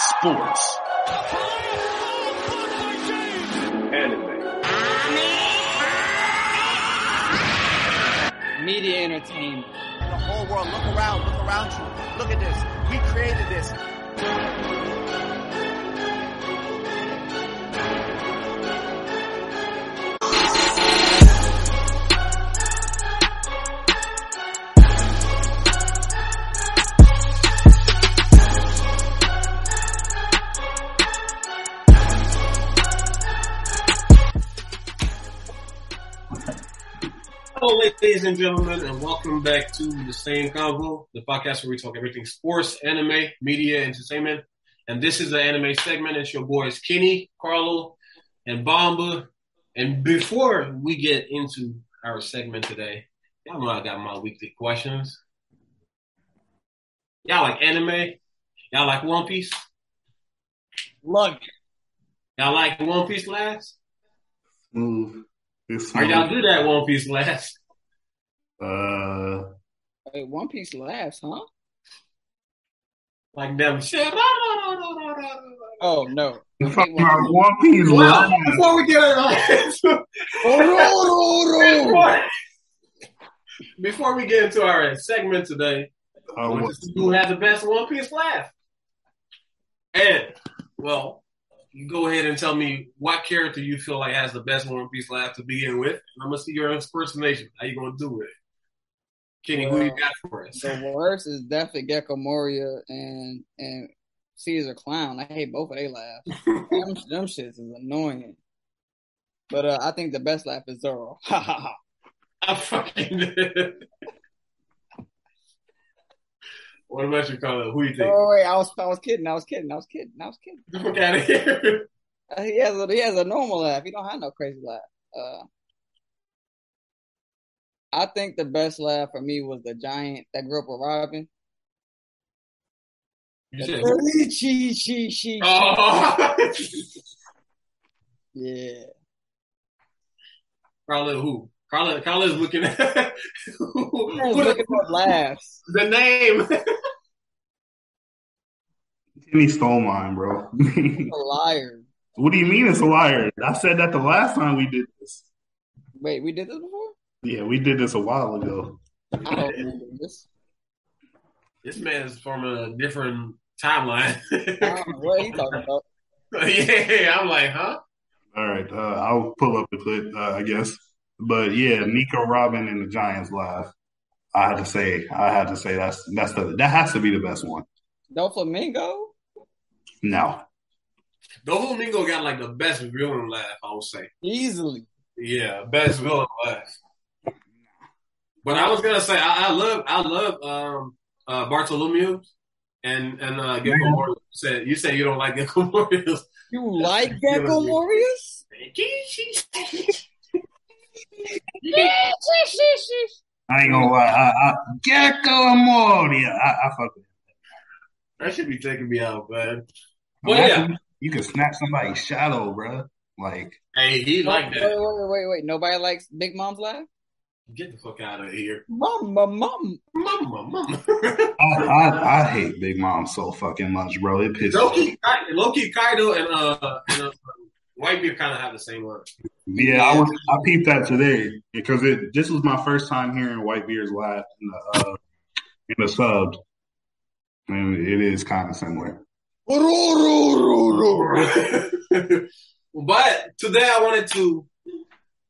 Sports. Anime. Media entertainment. the whole world. Look around, look around you. Look at this. We created this. And gentlemen, and welcome back to the same convo, the podcast where we talk everything sports, anime, media, entertainment. And this is the anime segment. It's your boys Kenny, Carlo, and Bomba. And before we get into our segment today, y'all know I got my weekly questions. Y'all like anime? Y'all like One Piece? Love it. Y'all like One Piece last? Mm, Smooth. It's Are y'all good at One Piece last? Uh, Hey, One Piece laughs, huh? Like them shit. Oh no. the One Piece Well, live. before we get before, before we get into our segment today, Uh, what- who has the best One Piece laugh. And well, you go ahead and tell me what character you feel like has the best One Piece laugh to begin with. And I'm gonna see your impersonation. How you gonna do it? Kenny, who you got for us? The worst is definitely Gecko Moria and and Caesar Clown. I hate both of they laughs. them, them shits is annoying. But uh, I think the best laugh is Zoro. Ha ha ha. I fucking What about you, Carlo? Who you think? Oh wait, I was I was kidding. I was kidding. I was kidding. I was kidding. Get the fuck out of here. He has a he has a normal laugh. He don't have no crazy laugh. Uh, I think the best laugh for me was the giant that grew up with Robin. You said, The she she she. oh. Yeah. Carla, who? Carla, Carla's looking at I who, looking for laughs. the name. Kenny stole mine, bro. A liar. what do you mean it's a liar? I said that the last time we did this. Wait, we did this before? Yeah, we did this a while ago. I don't remember this. This man is from a different timeline. I don't know talking about. yeah, I'm like, huh? All right, uh, I'll pull up the clip, uh, I guess. But yeah, Nico Robin and the Giants live. I had to say, I had to say that's that's the that has to be the best one. Doflamingo? No, Doflamingo got like the best villain laugh, I would say. Easily. Yeah, best villain laugh. But I was gonna say I, I love I love um uh Bartholomew and and uh Gecko Morris said you say you don't like Gecko Morris. You like Gecko Morius? I ain't gonna lie. I, I, Gecko Moria. I, I fuck with That should be taking me out, man. it. But yeah, You can snap somebody's shadow, bro. Like hey, he like that. wait, wait, wait, wait. Nobody likes Big Mom's laugh? Get the fuck out of here, Mama, mom. mama, mama. I, I, I hate Big Mom so fucking much, bro. It pisses. Loki, Loki, Kaido, and uh, and, uh Whitebeard kind of have the same one. Yeah, I was I peeped that today because it this was my first time hearing Whitebeard's laugh in the uh, in the sub, and it is kind of similar. but today I wanted to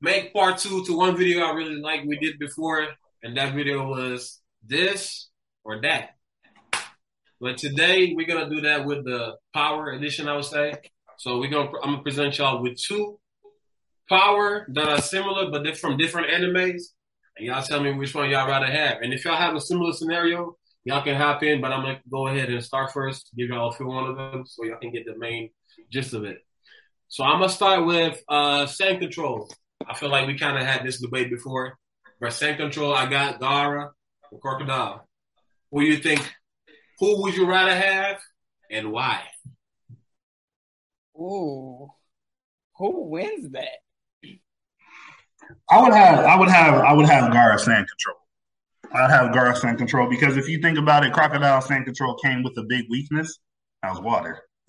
make part two to one video I really like we did before, and that video was this or that. But today we're gonna do that with the power edition, I would say. So we're gonna I'm gonna present y'all with two power that are similar but they're from different animes. And y'all tell me which one y'all rather have. And if y'all have a similar scenario, y'all can hop in, but I'm gonna go ahead and start first, give y'all a few one of them so y'all can get the main gist of it. So I'm gonna start with uh sand control. I feel like we kind of had this debate before. But sand control, I got Gaara or Crocodile. Who you think? Who would you rather have, and why? Ooh, who wins that? I would have, I would have, I would have Gaara sand control. I'd have Gaara sand control because if you think about it, crocodile sand control came with a big weakness. That was water.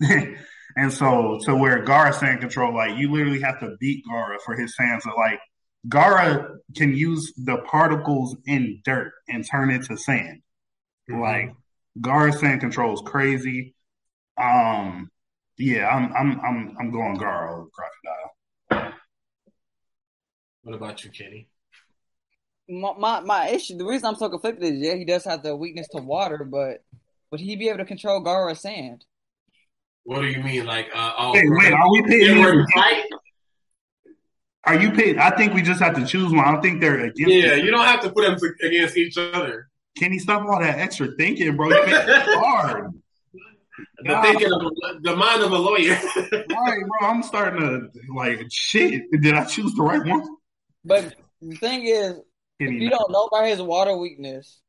and so to where Gaara sand control, like you literally have to beat Gaara for his sands. So like Gaara can use the particles in dirt and turn it to sand. Mm-hmm. Like Gaara sand control is crazy. Um, yeah, I'm I'm I'm I'm going Gaara over crocodile. What about you, Kenny? My, my, my issue, the reason I'm so conflicted is yeah, he does have the weakness to water, but would he be able to control Gaara sand? What do you mean, like? Uh, oh, wait, wait, are we paying? Are you paid? I think we just have to choose one. I don't think they're against. Yeah, you don't have to put them against each other. Can you stop all that extra thinking, bro? hard. The thinking of the mind of a lawyer. all right, bro. I'm starting to like shit. Did I choose the right one? But the thing is, if you don't know about his water weakness,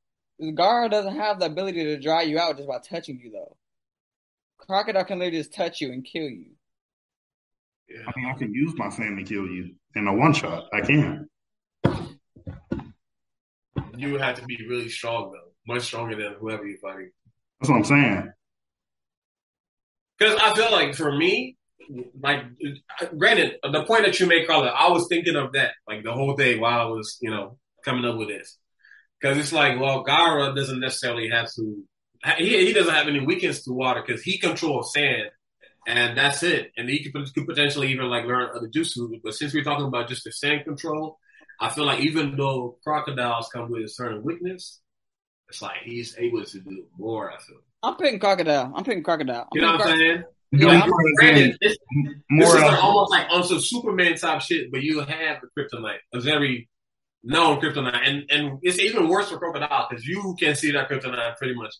Gaara doesn't have the ability to dry you out just by touching you, though. Crocodile can literally just touch you and kill you. Yeah. I mean, I can use my sand to kill you in a one shot. I can. You would have to be really strong, though. Much stronger than whoever you fight. That's what I'm saying. Because I feel like for me, like granted, the point that you make, Carla, I was thinking of that like the whole day while I was, you know, coming up with this. Because it's like, well, Gaara doesn't necessarily have to. He he doesn't have any weakness to water because he controls sand, and that's it. And he could, could potentially even like learn other jutsu. But since we're talking about just the sand control, I feel like even though crocodiles come with a certain weakness, it's like he's able to do more. I feel. I'm picking crocodile. I'm picking crocodile. I'm you know what I'm saying? No, like, granted, this, this is like almost like on some Superman type shit, but you have the kryptonite, a very known kryptonite, and and it's even worse for crocodile because you can see that kryptonite pretty much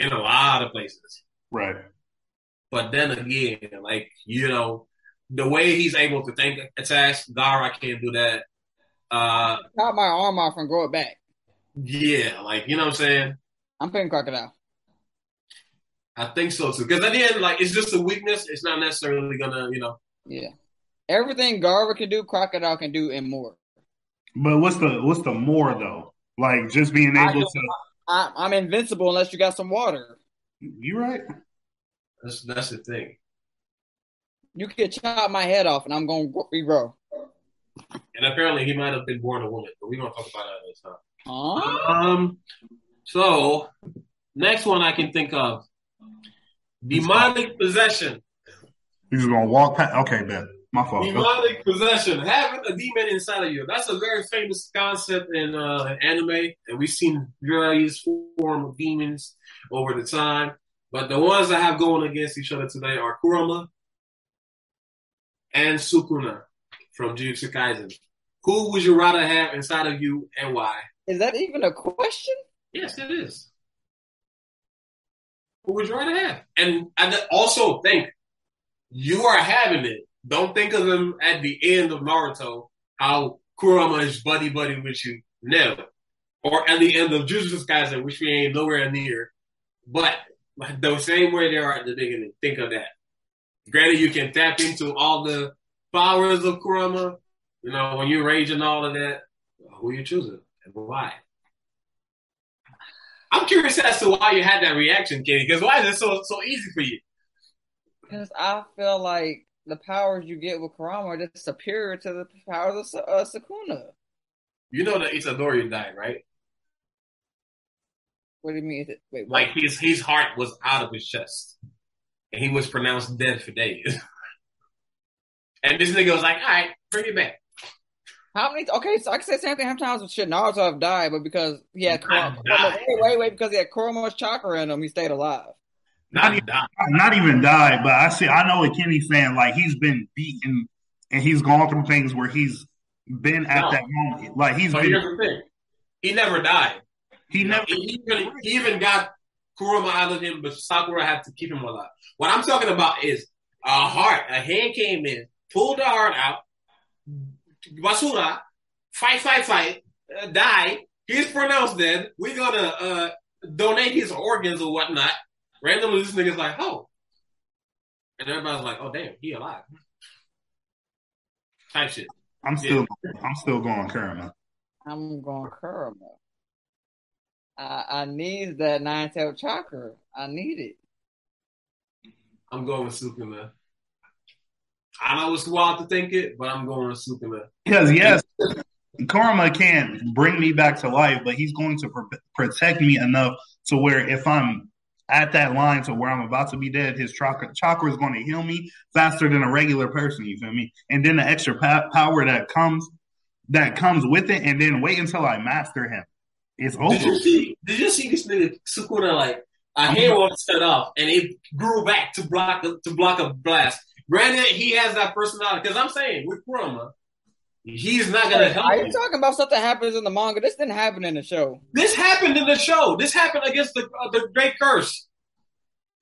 in a lot of places. Right. But then again, like you know, the way he's able to think attacks, Gaara can't do that. Uh, Cut my arm off and grow it back. Yeah, like you know what I'm saying. I'm picking crocodile. I think so too. Because at the end, like it's just a weakness. It's not necessarily gonna, you know. Yeah. Everything Gaara can do, Crocodile can do, and more. But what's the what's the more though? Like just being able to. I, I'm invincible unless you got some water. You right. That's that's the thing. You could chop my head off, and I'm gonna regrow. And apparently, he might have been born a woman, but we're gonna talk about that this time. Huh? Um. So, next one I can think of Demonic possession. He's gonna walk past. Okay, man. My fault. Demonic possession, having a demon inside of you. That's a very famous concept in, uh, anime, and we've seen various form of demons over the time. But the ones that have going against each other today are Kurama and Sukuna from Jujutsu Kaisen. Who would you rather have inside of you, and why? Is that even a question? Yes, it is who would you rather have? And I also think you are having it. Don't think of him at the end of Naruto, how Kurama is buddy buddy with you. Never. Or at the end of Jujutsu Kaisen, which we ain't nowhere near. But the same way they are at the beginning. Think of that. Granted, you can tap into all the powers of Kurama. You know, when you're raging all of that, who you choosing and why? I'm curious as to why you had that reaction, Kenny. Because why is it so so easy for you? Because I feel like the powers you get with Kurama are just superior to the powers of uh, Sukuna. You know that Itadori died, right? What do you mean? Wait, what? like his his heart was out of his chest. and he was pronounced dead for days. and this nigga was like, "All right, bring it back." How many? Okay, so I can say the same thing. How many times shit Naruto have died, but because he had Kurama, wait, wait, wait, because he had Kurama's chakra in him, he stayed alive. Not even- die. not even died, but I see. I know a Kenny fan like he's been beaten and he's gone through things where he's been at No. that moment. Like he's So been. here's the thing: he never died. He never. He even, he even got Kurama out of him, but Sakura had to keep him alive. What I'm talking about is a heart. A hand came in, pulled the heart out. Basura, fight, fight, fight, uh, died. He's pronounced dead. We're gonna uh, donate his organs or whatnot. Randomly, this nigga's like, oh. And everybody's like, oh, damn, he alive. Type shit. I'm still. I'm still going Kurama. I'm going Kurama. I, I need that nine tail chakra. I need it. I'm going with Sukuna. I know it's wild to think it, but I'm going with Sukuna. Because yes, Kurama can't bring me back to life, but he's going to pr- protect me enough to where if I'm at that line to where I'm about to be dead, his chakra, chakra is going to heal me faster than a regular person. You feel me? And then the extra pa- power that comes that comes with it, and then wait until I master him. It's over. Did you see? Did you see this nigga Sukuna like a hand was cut off and it grew back to block to block a blast? Granted, he has that personality because I'm saying with Kurama, he's not gonna help Are you talking about stuff that happens in the manga? This didn't happen in the show. This happened in the show. This happened against the uh, the Great Curse.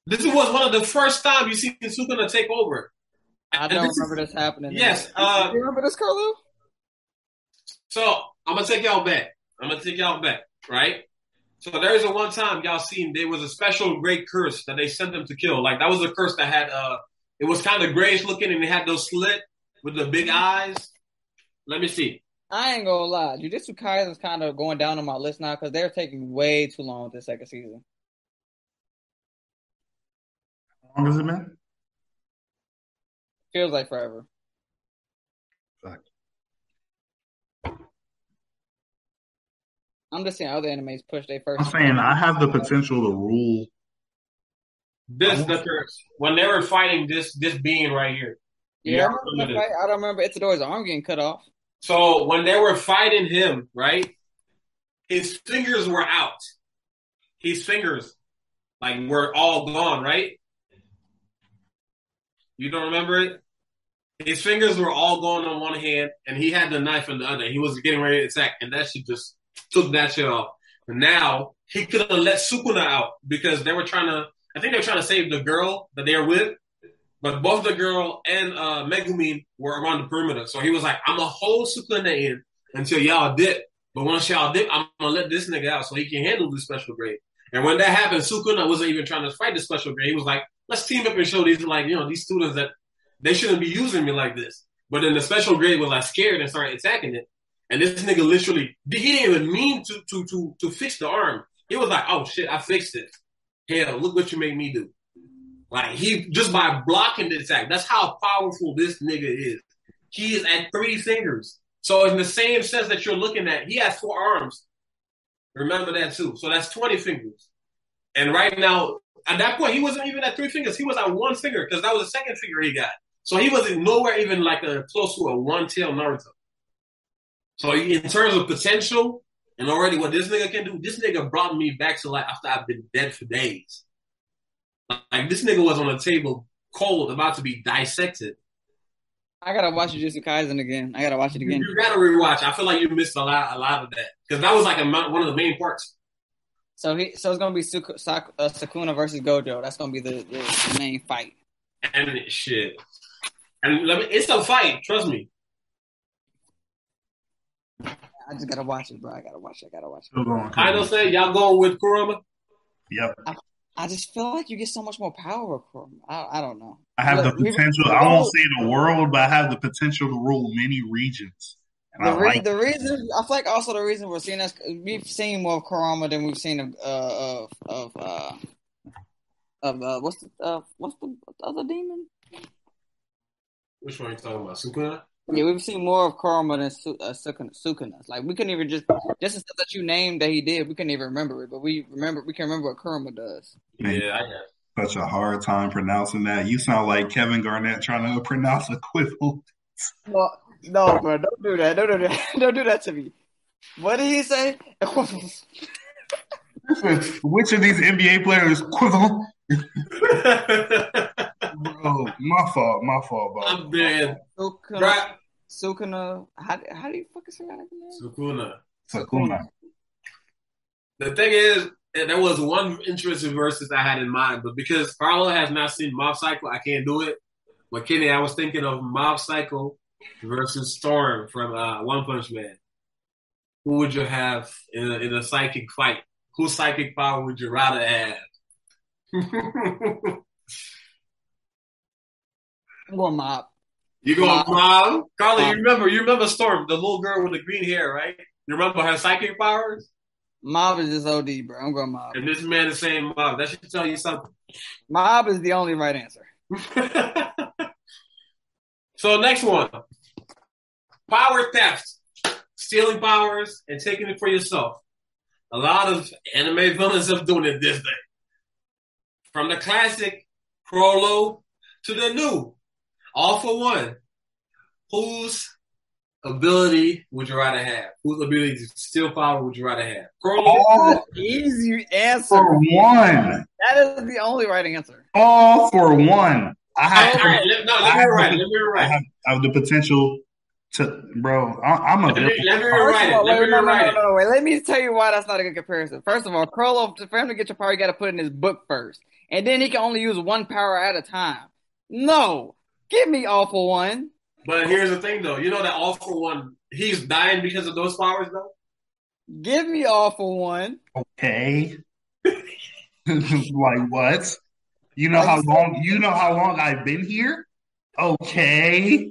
This was one of the first times you see Sukuna take over. I And don't this is- remember this happening. Yes, uh, you remember this, Carlo? So I'm gonna take y'all back. I'm gonna take y'all back, right? So there's a one time y'all seen there was a special great curse that they sent them to kill. Like that was a curse that had uh it was kind of grayish looking and it had those slit with the big eyes. Let me see. I ain't gonna lie. Jujutsu Kaisen is kind of going down on my list now because they're taking way too long with the second season. How long has it been? Feels like forever. Fuck. I'm just seeing other animes push their first. I'm first. saying I have the potential to rule. This the curse. When they were fighting this this being right here. Yeah, I, remember that fight. I don't remember Itadori's arm getting cut off. So when they were fighting him, right? His fingers were out. His fingers, like, were all gone, right? You don't remember it? His fingers were all gone on one hand, and he had the knife in the other. He was getting ready to attack, and that shit just took that shit off. But now he could have let Sukuna out because they were trying to. I think they were trying to save the girl that they were with, but both the girl and uh, Megumi were around the perimeter. So he was like, "I'm gonna hold Sukuna in until y'all dip, but once y'all dip, I'm gonna let this nigga out so he can handle the special grade." And when that happened, Sukuna wasn't even trying to fight the special grade. He was like, "Let's team up and show these like you know these students that they shouldn't be using me like this." But then the special grade was like scared and started attacking it. And this nigga literally he didn't even mean to to to to fix the arm. He was like, "Oh shit, I fixed it." Hell, look what you made me do. Like he just by blocking the attack. That's how powerful this nigga is. He is at three fingers. So in the same sense that you're looking at, he has four arms. Remember that too. So that's 20 fingers. And right now, at that point, he wasn't even at three fingers. He was at one finger because that was the second finger he got. So he wasn't nowhere even like a close to a one tail Naruto. So in terms of potential and already what this nigga can do, this nigga brought me back to life after I've been dead for days. Like this nigga was on a table, cold, about to be dissected. I gotta watch Jujutsu Kaisen again. I gotta watch it again. You gotta rewatch. I feel like you missed a lot, a lot of that because that was like a, mo- one of the main parts. So he, so it's gonna be Suku, Sak, uh, Sakuna versus Gojo. That's gonna be the, the, the main fight. And it- shit, and let me, it's a fight. Trust me. I just gotta watch it, bro. I gotta watch it. I gotta watch it. Still going I don't say y'all going with Kurama. Yep. I just feel like you get so much more power from. I, I don't know. I have the Look, we- potential. I won't say the world, but I have the potential to rule many regions. And The, I re- like the reason I feel like also the reason we're seeing this we've seen more of Kurama than we've seen of uh, of of uh, of uh, what's the uh, what's the other demon? Which one are you talking about? Sukuna? Yeah, we've seen more of Kurama than Su- uh, Sukuna. Sukuna. Like we couldn't even just just the stuff that you named that he did. We couldn't even remember it, but we remember we can remember what Kurama does. Yeah, I guess. such a hard time pronouncing that. You sound like Kevin Garnett trying to pronounce equivalent. No, no, bro, don't do that. Don't do that. Don't do that to me. What did he say? Which of these NBA players equivalent? Bro, my fault, my fault, bro. I'm dead. Sukuna, Right. Sukuna. How, how do you fucking say that name? Sukuna. Sakuna. The thing is, and there was one interesting verses I had in mind, but because Carlo has not seen Mob Psycho, I can't do it. But Kenny, I was thinking of Mob Psycho versus Storm from uh, One Punch Man. Who would you have in a, in a psychic fight? Whose psychic power would you rather have? I'm going mob. you going Mob. Mob? Carlo, Mob. you remember? You remember Storm, the little girl with the green hair, right? You remember her psychic powers? Mob is just OD, bro. I'm going mob. And this man is saying Mob. That should tell you something. Mob is the only right answer. so next one. Power theft. Stealing powers and taking it for yourself. A lot of anime villains have doing it this day. From the classic Chrollo to the new. All for one. Whose ability would you rather have? Whose ability to steal power would you rather have? Chrollo All Easy answer. for one. That is the only right answer. All for one. I have, right, all right, let, no, let me have, rewrite. Let me I have, I have the potential to, bro. I, I'm a Let me, let me First rewrite of it. all, Let wait, me no, no, rewrite no, it. no, no, wait. Let me tell you why that's not a good comparison. First of all, Chrollo, for him to get your power, you got to put in his book first, and then he can only use one power at a time. No, give me all for one. But here's the thing, though. You know that all for one, he's dying because of those powers, though. Give me all for one. Okay. like what? You know how long? You know how long I've been here? Okay.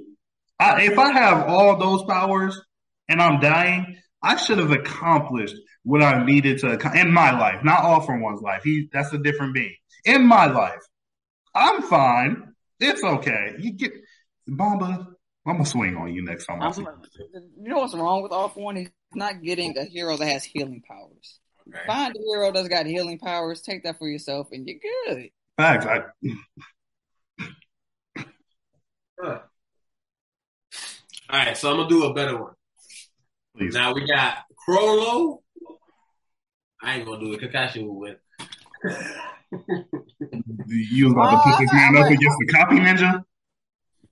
I, if I have all those powers and I'm dying, I should have accomplished what I needed to in my life, not all for one's life. He that's a different being. In my life, I'm fine. It's okay. You get Bamba. I'm gonna swing on you next time. I I'm, see you know what's wrong with all for one? He's not getting a hero that has healing powers. Okay. Find a hero that's got healing powers. Take that for yourself, and you're good. Facts. I, Huh. All right, so I'm gonna do a better one. please. Now we got Chrollo. I ain't gonna do it. Kakashi will win. You was about to put this man up against the copy ninja.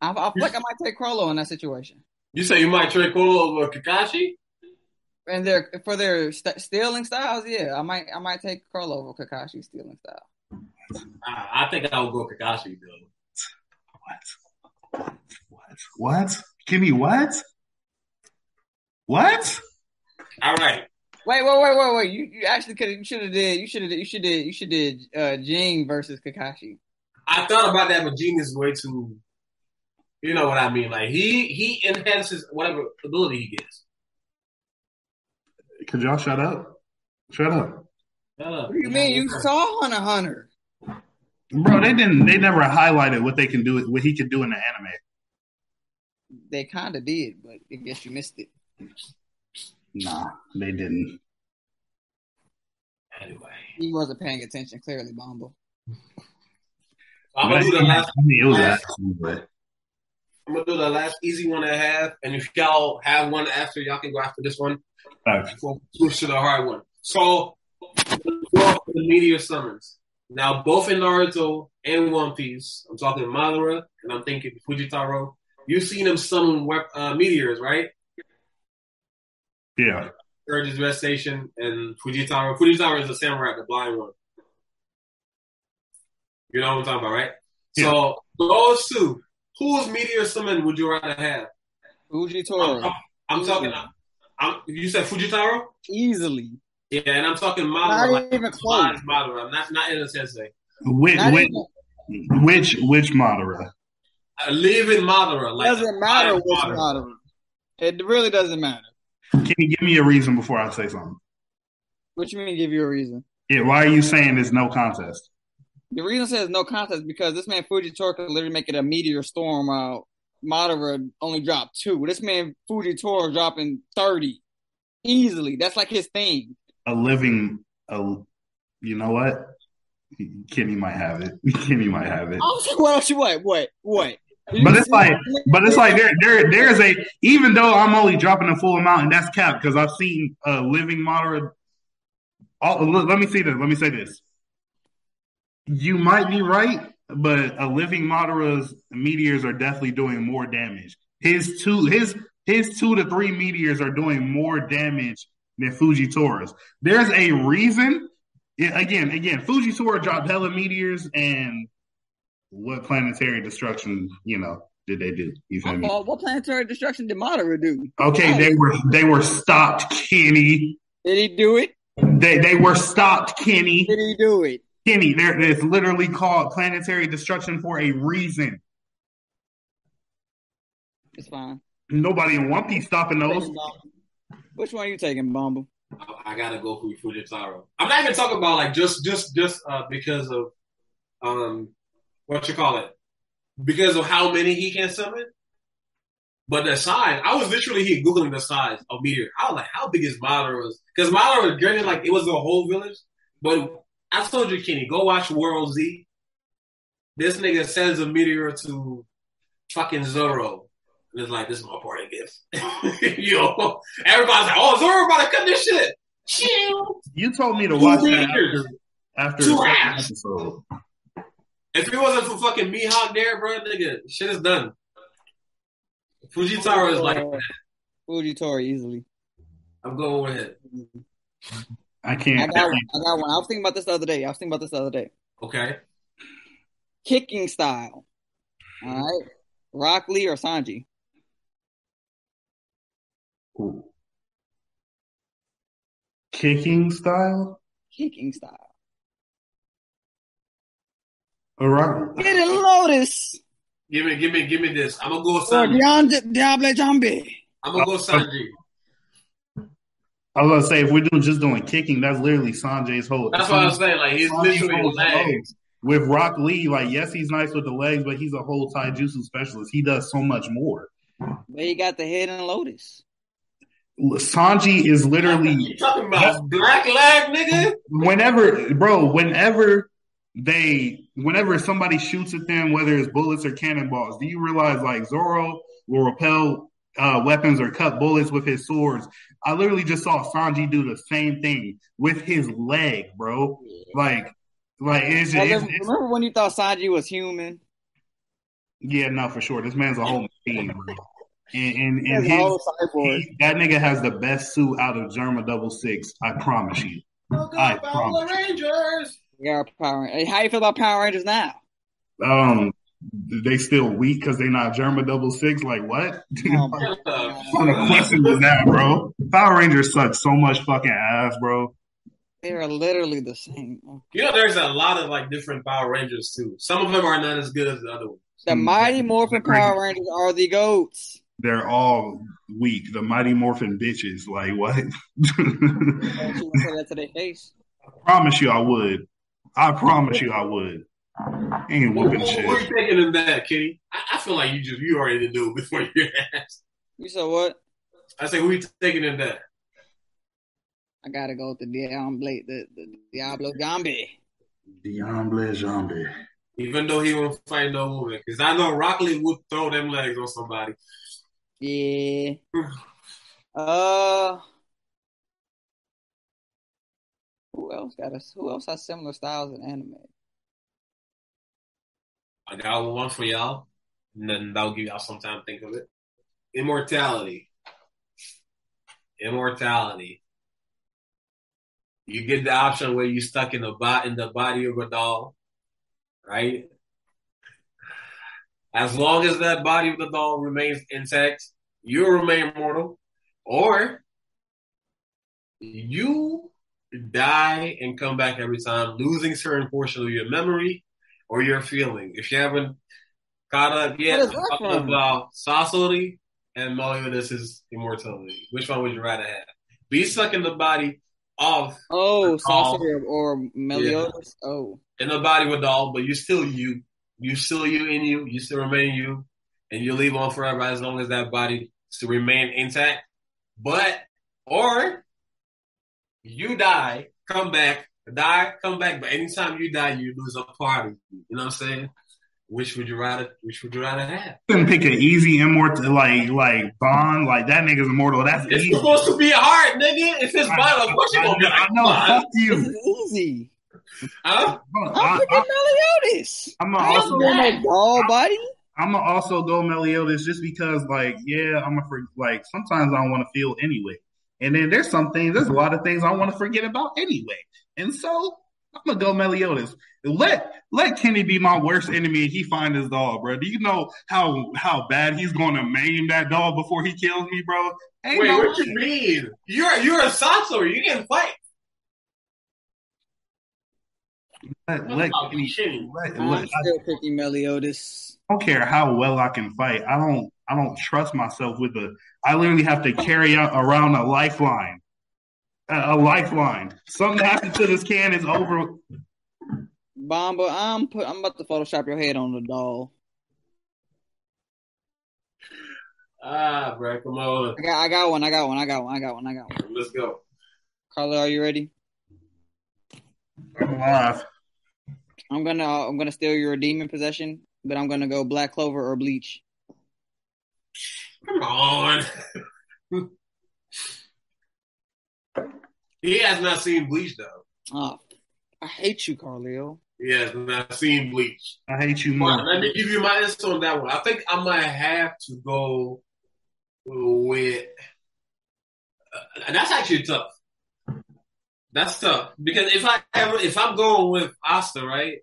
I, I feel like I might take Chrollo in that situation. you say you might trade Chrollo over Kakashi? And their for their st- stealing styles, yeah, I might I might take Chrollo over Kakashi stealing style. I, I think I would go Kakashi though. What? What? What? Give me what? What? All right. Wait, wait, wait, wait, wait! You you actually could you should have did you should have you should did you should did uh Ging versus Kakashi. I thought about that, but Gene is way too. You know what I mean? Like he he enhances whatever ability he gets. Could y'all shut up? Shut up, Shut up. What do you mean? You saw Hunter Hunter? bro. They didn't. They never highlighted what they can do. What he could do in the anime. They kind of did, but I guess you missed it. Nah, they didn't. Anyway, He wasn't paying attention. Clearly, Bombo. I'm gonna do the last. I mean, it was actually, but I'm gonna do the last easy one I have, and if y'all have one after, y'all can go after this one. facts. We'll switch to the hard one. So, the meteor summons. Now, both in Naruto and One Piece, I'm talking Madara and I'm thinking Fujitaro. You've seen them summon wep- uh, meteors, right? Yeah, Urge's Red Station and Fujitaro. Fujitaro is the samurai, the blind one. You know what I'm talking about, right? So, those two, whose meteor summon would you rather have? Fuji I'm, I'm- I'm talking. I'm, you said Fujitaro? easily. Yeah, and I'm talking Not Madara. like even close. Madara's Madara. Not not in a sensei. which which even, which, which Madara? I live in Madara. Like doesn't matter Madara. which Madara. It really doesn't matter. Can you give me a reason before I say something? What you mean? Give you a reason? Yeah, why are you saying there's no contest? The reason says no contest because this man Fuji Toro could literally make it a meteor storm. Uh, Madara only dropped two. This man Fuji Toro dropping thirty easily. That's like his thing. A living, a you know what? Kenny might have it. Kenny might have it. Oh, what else you what? What? What? But it's like, but it's like there, there, there's a. Even though I'm only dropping a full amount, and that's capped because I've seen uh, living Madara. Oh, look, let me see this. Let me say this. You might be right, but a living Madara's meteors are definitely doing more damage. His two, his his two to three meteors are doing more damage than Fujitori's. There's a reason. Again, again, Fujitora dropped hella meteors, and what planetary destruction, you know, did they do? You feel me? Uh, what planetary destruction did Madara do? Okay, they were they were stopped, Kenny. Did he do it? They they were stopped, Kenny. Did he do it? Kenny, there it's literally called planetary destruction for a reason. It's fine. Nobody in One Piece stopping those. Which one are you taking, Bumble? I, I gotta go for Fujitaro. I'm not even talking about like just just just uh, because of um what you call it because of how many he can summon. But the size, I was literally here googling the size of meteor. I was like, how big is Madara? Because Madara was granted like it was a whole village. But I told you, Kenny, go watch World Z. This nigga sends a meteor to fucking Zoro. And it's like, this is my party gift. Yo, everybody's like, oh, Zoro about to cut this shit. Chill. You told me to watch Two that after, after Two episode. If it wasn't for fucking Mihawk there, bro, nigga, shit is done. Fujitaro is like, Fujitora easily. I'm going with it. I I can't. I got one. I got one. I was thinking about this the other day. I was thinking about this the other day. Okay. Kicking style. All right. Rock Lee or Sanji? Ooh. Kicking style? Kicking style. A rock? Get it, Lotus. Give me, give me, give me this. I'm gonna go Or Sanji. Dion- Diable Jambe. I'm gonna go Sanji. I was gonna say if we're doing just doing kicking, that's literally Sanji's whole. That's what I was saying. Like he's Sanji's literally whole legs. legs. With Rock Lee, like yes, he's nice with the legs, but he's a whole taijutsu specialist. He does so much more. But he got the Hidden Lotus. Sanji is literally You talking about black leg, nigga? whenever, bro, whenever they, whenever somebody shoots at them, whether it's bullets or cannonballs, do you realize like Zoro will repel uh, weapons or cut bullets with his swords? I literally just saw Sanji do the same thing with his leg, bro. Like, like it's, it's, Remember, it's remember when you thought Sanji was human? yeah, no, for sure. This man's a whole machine, bro. And and, and He's a whole his, he- that nigga has the best suit out of Germa Double Six. I promise you. I Power promise. Rangers. We are Power. Hey, how you feel about Power Rangers now? Um, they still weak because they not Germa double six. Like what? Oh, what kind of question is that, bro? Power Rangers suck so much fucking ass, bro. They are literally the same. You know, there's a lot of like different Power Rangers too. Some of them are not as good as the other ones. The Mighty Morphin Power Rangers are the goats. They're all weak. The Mighty Morphin bitches. Like what? Don't you want to say that to their face? promise you, I would. I promise you, I would. Ain't whooping who, shit. who are you taking in that, Kitty? I, I feel like you just you already knew before you asked. You said what? I say who you taking in that? I gotta go with the Diablo, the, the Diablo Jambe. Diable Zombie. Even though he won't fight no woman, because I know Rock Lee would throw them legs on somebody. Yeah. Uh. Who else got us? Who else has similar styles in anime? I got one for y'all, and then that'll give y'all some time to think of it. Immortality. Immortality. You get the option where you stuck in the bot in the body of a doll, right? As long as that body of the doll remains intact, you remain mortal, or you die and come back every time, losing certain portion of your memory or your feeling. If you haven't caught up yet, I'm talking from? about Sasori and Meliodas is immortality. Which one would you rather have? Be stuck in the body of Oh. Sasori or Meliodas. Oh, in the body with all, but you're still you. You still you in you. You still remain you, and you live on forever as long as that body to remain intact. But or you die, come back, Die, come back. But anytime you die, you lose a party. You know what I'm saying? Which would you rather? Which would you rather have? Couldn't pick an easy immortal like like Bond. Like that nigga's immortal. That's It's easy. supposed to be hard, nigga. If it's Bond, of course you I, gonna be I like, know. Bond. Fuck This you. is easy. Huh? I'm I, picking Meliodas. am I ain't also doing no ball body. I'm gonna also go Meliodas just because, like, yeah, I'm a for like sometimes I don't want to feel anyway, and then there's some things, there's a lot of things I want to forget about anyway, and so I'm gonna go Meliodas. Let let Kenny be my worst enemy, and he find his dog, bro. Do you know how how bad he's gonna maim that dog before he kills me, bro? Ain't Wait, no what you mean? You're you're a sorcerer. You can fight. let, let Kenny. Kenny. Let, I'm let, I still picking Meliodas. I don't care how well I can fight. I don't. I don't trust myself with a. I literally have to carry out around a lifeline. A, a lifeline. Something happens to this can is over. Bomba, I'm put. I'm about to Photoshop your head on the doll. Ah, bro, come on. I got. I got one. I got one. I got one. I got one. I got one. Let's go. Carla, are you ready? I'm alive. I'm gonna. I'm gonna steal your demon possession, but I'm gonna go Black Clover or Bleach. Come on. he has not seen Bleach though. Oh, I hate you, Carleo. He has not seen Bleach. I hate you more. let me give you my answer on that one. I think I might have to go with. Uh, that's actually tough. That's tough because if I ever if I'm going with Asta, right?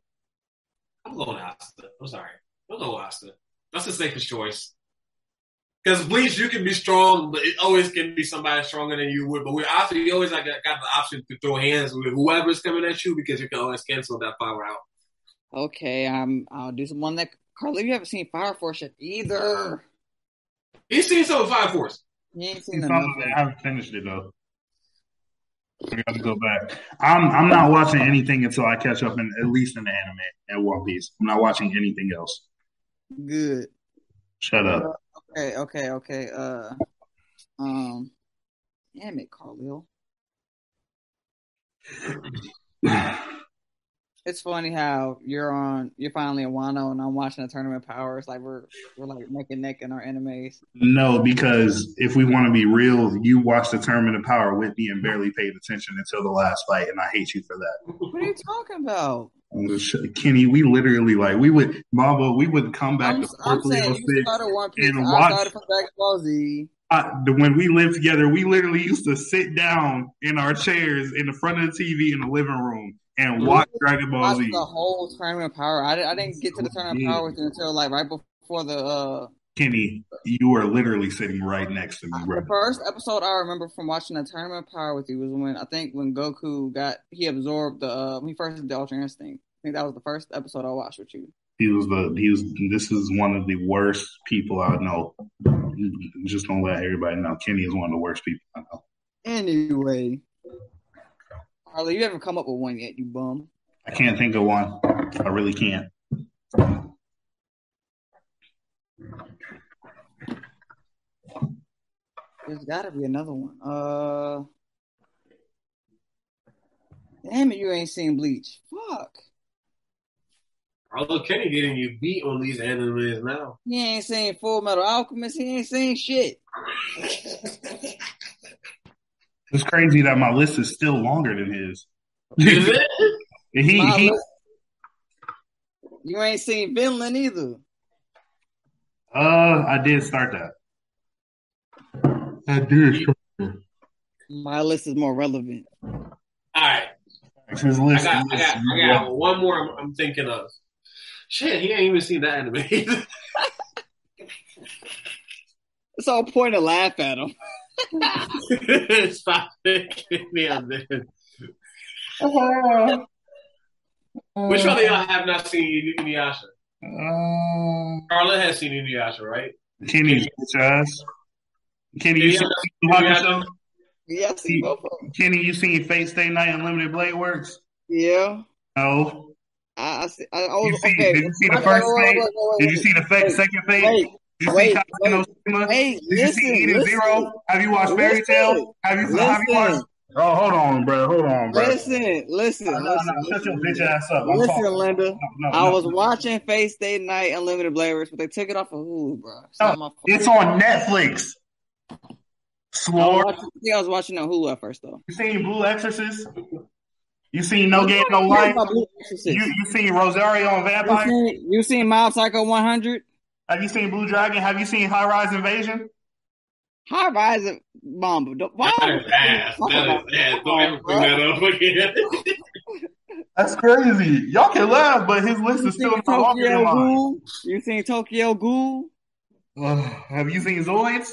I'm going with Asta. I'm sorry. I'm going with Asta. That's the safest choice. Because Bleach, you can be strong, but it always can be somebody stronger than you would. But with Asta, you always like got the option to throw hands with whoever's coming at you because you can always cancel that power out. Okay, I'm. I'll do some one that Carla. You haven't seen Fire Force yet either. He's seen some of Fire Force. You ain't seen Some enough. of it, I haven't finished it though. I got to go back. I'm I'm not watching anything until I catch up in at least in the anime and One Piece. I'm not watching anything else. Good. Shut up. Okay, okay, okay. Uh, um, damn it, Carlil. It's funny how you're on, you're finally in Wano, and I'm watching the tournament of power. It's like we're we're like neck and neck in our animes. No, because if we want to be real, you watched the Tournament of Power with me and barely paid attention until the last fight, and I hate you for that. What are you talking about? Kenny, we literally like we would Mamba, we would come back I'm, to I'm saying you started One Piece. and I watch- started from Dragon Ball Z. I, when we lived together, we literally used to sit down in our chairs in the front of the TV in the living room and watch Dragon Ball Z. the whole tournament power. I, I didn't get to the tournament power with you until like right before the uh Kenny, you were literally sitting right next to me, bro. The first episode I remember from watching the Tournament of Power with you was when I think when Goku got he absorbed the uh, when he first did the Ultra Instinct. I think that was the first episode I watched with you. He was the he was. This is one of the worst people I know. Just gonna let everybody know. Kenny is one of the worst people I know. Anyway, Harley, you haven't come up with one yet, you bum. I can't think of one. I really can't. There's got to be another one. Uh, damn it, you ain't seen Bleach. Fuck, Although Kenny getting you beat on these animes now. he ain't seen Full Metal Alchemist. He ain't seen shit. It's crazy that my list is still longer than his. Is it? he, he list- You ain't seen Vinland either. uh I did start that. I did. My list is more relevant. All right. His I got, I got, I got one more I'm, I'm thinking of. Shit, he ain't even seen that anime. either. It's all point to laugh at him. Stop making me up there. Which one of y'all have not seen Inuyasha? Uh, Carla has seen Inuyasha, right? Kenny's bitch ass. Kenny, you seen Inuyasha? Yeah, I see both of them. Kenny, you seen Fate Stay Night Unlimited Blade Works? Yeah. No. I, I, see, I, I was You see- okay. did you see the first wait, Fate? wait, wait, wait, Did you see the fake, Wait, second Fate? Did you wait, see Kaguya no wait, Tsushima? wait, Did you see Eden listen. Zero? Have you watched Fairy Listen. Tail? Have you have you Listen. watched Oh, hold on, bro. Hold on, bro. Listen, listen, No, no, listen. no, shut your listen, bitch ass up. I'm Listen, talking. Linda. No, no, I no. was watching Fate Stay Night Unlimited Blade Works, but they took it off of Hulu, bro. It's No, my. It's on Netflix. I was, watching, I think I was watching on Hulu at first, though. You seen Blue Exorcist? You seen No Game No Life? about Blue Exorcist. You you seen Rosario and You Vampire? seen, you seen Mob Psycho 100? Have you seen Blue Dragon? Have you seen High Rise Invasion? High Rise and Bomb. Why? That is ass. That is ass. Don't ever bring that up again. That's crazy. Y'all can laugh, but his list is still seen not longer than Tokyo mine. Ghoul? You seen Tokyo Ghoul? Ugh, have you seen Zoids?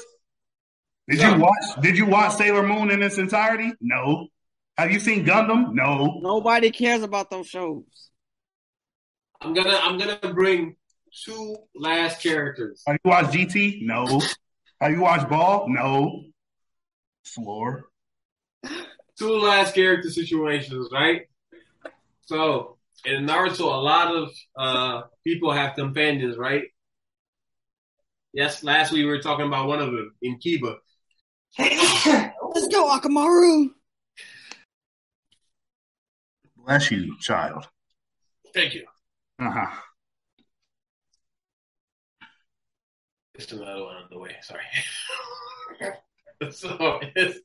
Did Yeah. you watch? Did you watch Sailor Moon in its entirety? No. Have you seen Gundam? No. Nobody cares about those shows. I'm gonna I'm gonna bring two last characters. Have you watched GT? No. Have you watched Ball? No. Floor. Two last character situations, right? So in Naruto, a lot of uh people have companions, right? Yes, last week we were talking about one of them in Kiba. Hey let's go, Akamaru. Bless you, child. Thank you. Uh-huh. Just another one on the way. Sorry. so it's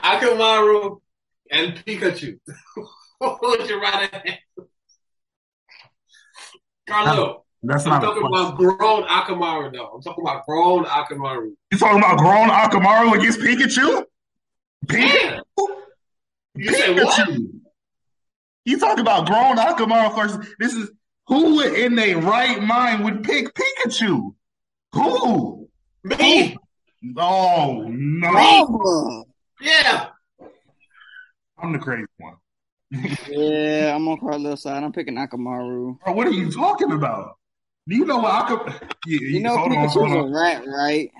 Akamaru and Pikachu. what would you rather have? Carlo, That's I'm not a talking question. about grown Akamaru though. I'm talking about grown Akamaru. You talking about grown Akamaru against Pikachu? Pikachu? You say what? You talk about grown Akamaru versus this is who in their right mind would pick Pikachu? Who? Me. Oh no. Mama. Yeah. I'm the crazy one. Yeah, I'm on Carlos' side. I'm picking Akamaru. Bro, what are you talking about? Do you know what Akamaru? You know Pikachu's a rat, right?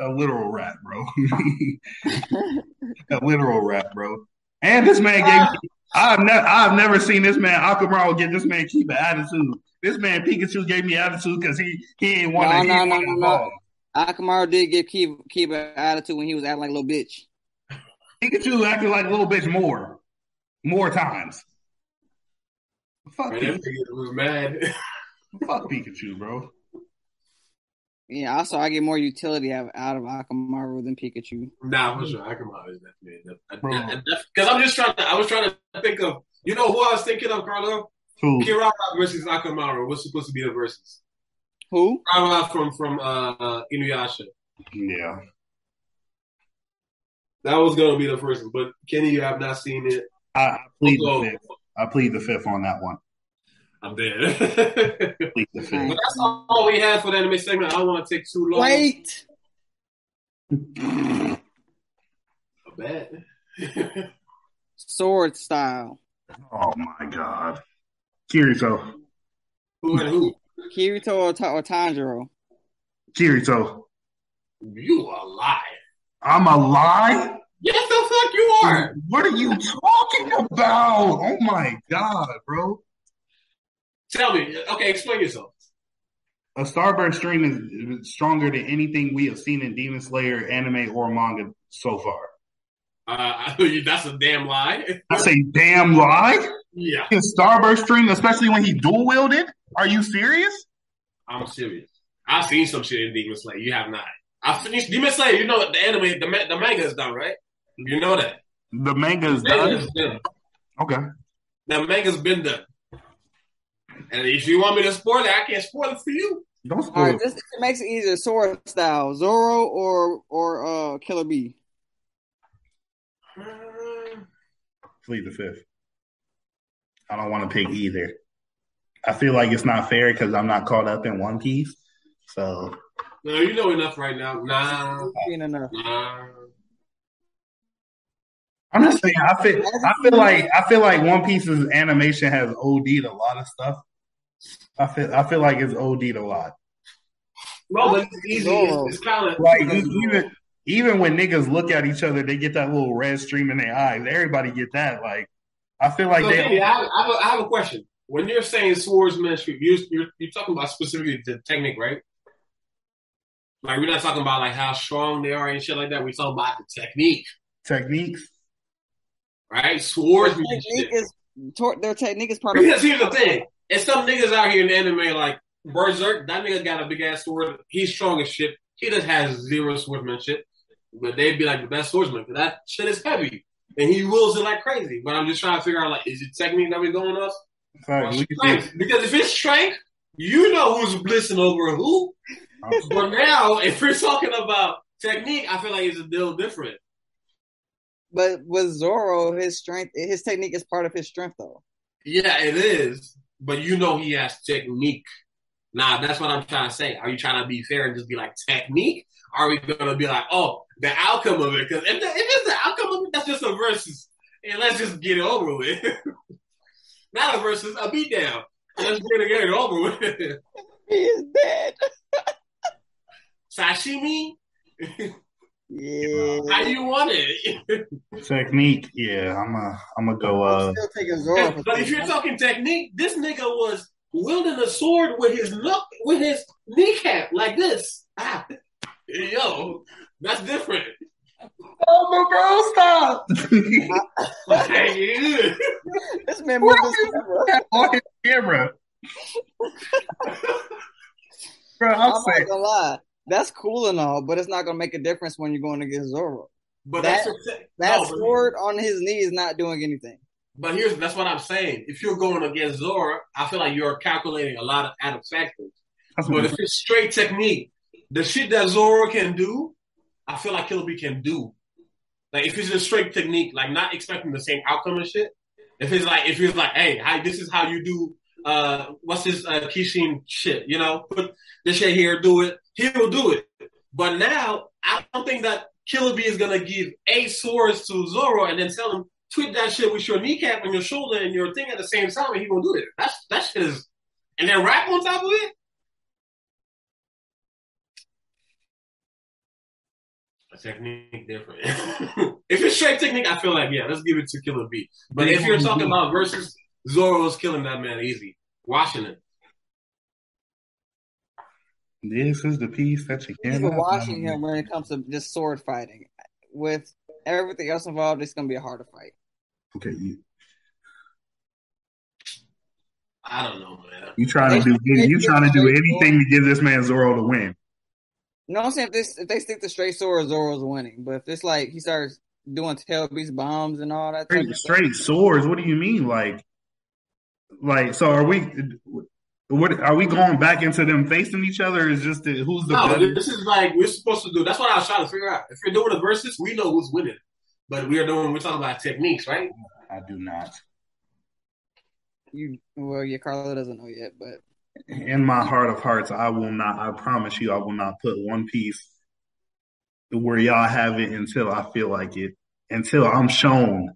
A literal rat, bro. a literal rat, bro. And this man gave. I've never, I've never seen this man Akamaru get this man keep an attitude. This man Pikachu gave me attitude because he he ain't want No, to. no, no, no, no. Akamaru did give Kiba, Kiba attitude when he was acting like a little bitch. Pikachu acted like a little bitch more, more times. Fuck, Man, Pikachu. that nigga was mad. Fuck Pikachu, bro. Yeah, also I get more utility out out of Akamaru than Pikachu. nah, for sure. Akamaru is definitely Bro. because I'm just trying to. I was trying to think of. You know who I was thinking of, Carlo? Who? Kirara versus Akamaru. What's supposed to be the versus? Who? Kirara from from uh, uh, Inuyasha. Yeah. That was gonna be the first one, but Kenny, you have not seen it. I, I plead So, the fifth. I plead the fifth on that one. I'm dead. but Plead the fifth. that's all we have for the anime segment. I don't want to take too long. Wait. bad. Sword style. Oh my god. Kirito. who and who? Kirito or, Ta- or Tanjiro? Kirito. You a lie. I'm a lie? Yes, the fuck you are. What are you talking about? Oh my god, bro. Tell me. Okay, explain yourself. A Starburst stream is stronger than anything we have seen in Demon Slayer anime or manga so far. Uh, that's a damn lie. I say damn lie. yeah, His Starburst stream, especially when he dual wielded. Are you serious? I'm serious. I've seen some shit in Demon Slayer. You have not. I finished Demon Slayer. You know the anime, the ma- the manga is done, right? You know that. The manga is done. is done. Okay. The manga's been done. And if you want me to spoil it, I can't spoil it for you. Don't spoil right, it. this it makes it easier. Sword style. Zoro or or uh Killer B. Plead the fifth. I don't want to pick either. I feel like it's not fair because I'm not caught up in One Piece. So No, you know enough right now. Nah, enough. nah. I'm just saying. I feel. I feel like. I feel like One Piece's animation has OD'd a lot of stuff. I feel. I feel like it's OD'd a lot. No, but it's easy. Zoro. It's, oh. it's kind of Like even even when niggas look at each other, they get that little red stream in their eyes. Everybody get that. Like I feel like Okay, they. I, have, I, have a, I have a question. When you're saying swordsmanship, you're, you're you're talking about specifically the technique, right? Like we're not talking about like how strong they are and shit like that. We're talking about the technique. techniques. Right? Swords Their technique is tor- their technique is part Because of. here's the thing. It's some niggas out here in the anime like Berserk, that nigga got a big ass sword. He's strong as shit. He just has zero swordsmanship. But they'd be like the best swordsman because that shit is heavy. And he wields it like crazy. But I'm just trying to figure out like, is it technique that we're going off? Sorry, Or we can strength? Because if it's strength, you know who's blissing over who. But now, if we're talking about technique, I feel like it's a deal different. But with Zoro, his strength, his technique is part of his strength, though. Yeah, it is. But you know he has technique. Nah, that's what I'm trying to say. Are you trying to be fair and just be like technique? Are we gonna be like, oh, the outcome of it? Because if, the, if it's the outcome of it, that's just a versus, and let's just get it over with. Not a versus, a beatdown. Let's get it, get it over with. He is dead. Sashimi, Yeah. how you want it? technique. Yeah, I'm a I'm gonna go. Uh, I'm still taking Zoro. But if you're talking technique, this nigga was wielding a sword with his knuck with his kneecap like this. Ah, yo, that's different. oh, my bro, stop! Like, yeah. this man moved his camera. On his camera, bro. I'm I'm not gonna lie. That's cool and all, but it's not gonna make a difference when you're going against Zoro. But That- that's the, That no, sword on his knee is not doing anything. But here's that's what I'm saying. If you're going against Zoro, I feel like you're calculating a lot of added factors. that's But if it's straight technique, the shit that Zoro can do, I feel like Killer Bee can do. Like if it's just straight technique, like not expecting the same outcome and shit. If it's like if it's like, hey, hi, this is how you do uh what's this uh Kishin shit, you know, put this shit here, do it, he will do it. But now I don't think that Killer Bee is gonna give eight swords to Zoro and then tell him tweet that shit with your kneecap and your shoulder and your thing at the same time and he gonna do it. That's that shit is and then rap on top of it. A technique different. if it's straight technique, I feel like yeah, let's give it to Killer B. But if you're talking about versus Zoro's killing that man easy, Washington. This is the piece that you Even cannot. watching him when it comes to just sword fighting, with everything else involved, it's gonna be a harder fight. Okay, you, I don't know, man. you trying to do you trying to do anything to give this man Zoro to win? You know what I'm saying? If, this, if they stick to straight sword, Zoro's winning. But if it's like he starts doing tail beast bombs and all that, type Straight, stuff, straight swords. What do you mean? Like, like so? Are we? What are we going back into them facing each other? Is just the, who's the No, better? this is like we're supposed to do. That's what I was trying to figure out. If you're doing a versus, we know who's winning. But we are doing. We're talking about techniques, right? I do not. you well, yeah, Carlo doesn't know yet, but In my heart of hearts, I will not. I promise you, I will not put One Piece where y'all have it until I feel like it. Until I'm shown.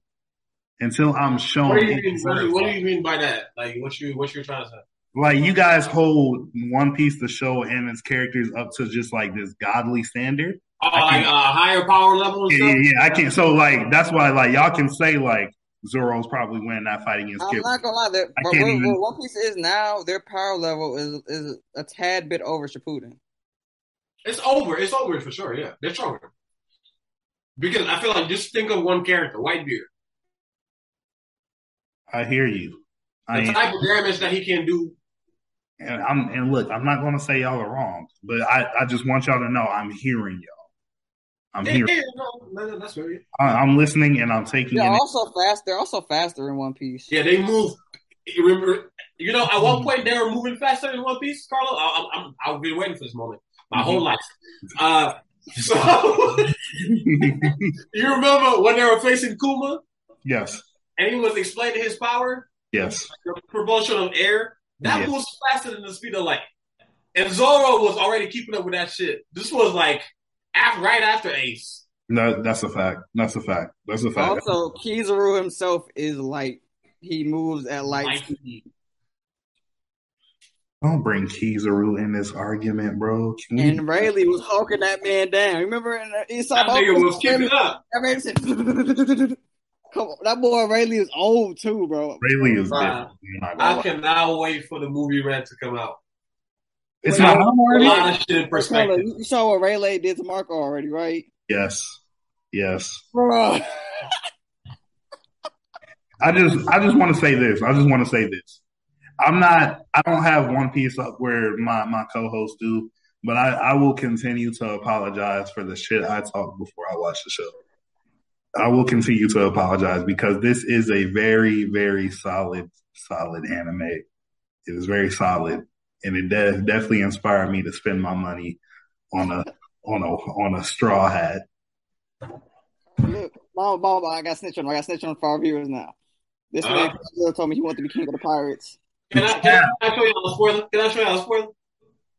Until I'm shown. What do you mean? What do, deserves what do it. you mean by that? Like, what you what you're trying to say? Like you guys hold One Piece the show and its characters up to just like this godly standard. Oh, like can't- uh, higher power level and Yeah, yeah, yeah. I can't. So like that's why like y'all can say like Zoro's probably winning that fight against I'm Kid. not gonna lie. That I but can't even- where One Piece is now, their power level is is a tad bit over Shippuden. It's over. It's over for sure. Yeah, they're stronger. Because I feel like just think of one character, Whitebeard. I hear you. I The am, type of damage that he can do. And I'm and look, I'm not gonna say y'all are wrong, but I I just want y'all to know I'm hearing y'all. I'm Yeah, hearing. yeah, no, no, no, that's very. I, I'm listening and I'm taking They're in. also fast. They're also faster in One Piece. Yeah, they move. You remember, you know, at one point they were moving faster in One Piece, Carlo. I, I'm, I've been waiting for this moment my whole life. Uh, so you remember when they were facing Kuma yes, and he was explaining his power, yes. the propulsion of air. That Yeah. moves faster than the speed of light. And Zoro was already keeping up with that shit. This was like af right after Ace. No, that's a fact. That's a fact. That's a fact. Also, Kizaru himself is light. He moves at light Light speed. speed. Don't bring Kizaru in this argument, bro. Can we- And Rayleigh was hawking that man down. Remember in the East That nigga was keeping up. That man said, Come on, that boy Rayleigh is old too, bro. Rayleigh is Bruh. I'm not gonna I lie. cannot wait for the movie Red to come out. It's Wait, not I- A lot of shit in perspective. you you saw what Rayleigh did to Marco already, right? Yes, yes. Bro, I just I just want to say this. I just want to say this. I'm not. I don't have One Piece up where my my co-hosts do, but I I will continue to apologize for the shit I talked before I watched the show. I will continue to apologize because this is a very very solid solid anime. It is very solid, and it de- definitely inspired me to spend my money on a on a on a straw hat. Look, Mama, Mama, I got snitch on. I got snitch on for our viewers now. This Uh. man Khalil told me he wanted to be king of the pirates. Can I, can I show y'all a spoiler? Can I show y'all a spoiler?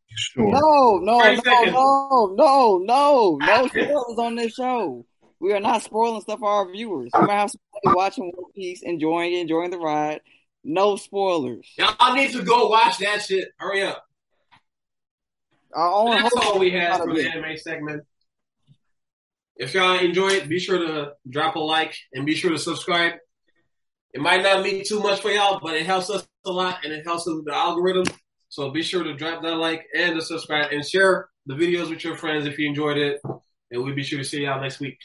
Sure. No, no, 30 no, no, no, no, no spoilers on this show. We are not spoiling stuff for our viewers. We might have somebody watching One Piece, enjoying it, enjoying the ride. No spoilers. Y'all need to go watch that shit. Hurry up. Our own That's all we had for the anime segment. If y'all enjoy it, be sure to drop a like and be sure to subscribe. It might not mean too much for y'all, but it helps us a lot and it helps us with the algorithm. So be sure to drop that like and to subscribe and share the videos with your friends if you enjoyed it. And we'll be sure to see y'all next week.